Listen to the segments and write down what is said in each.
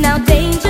now danger.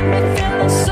I feel so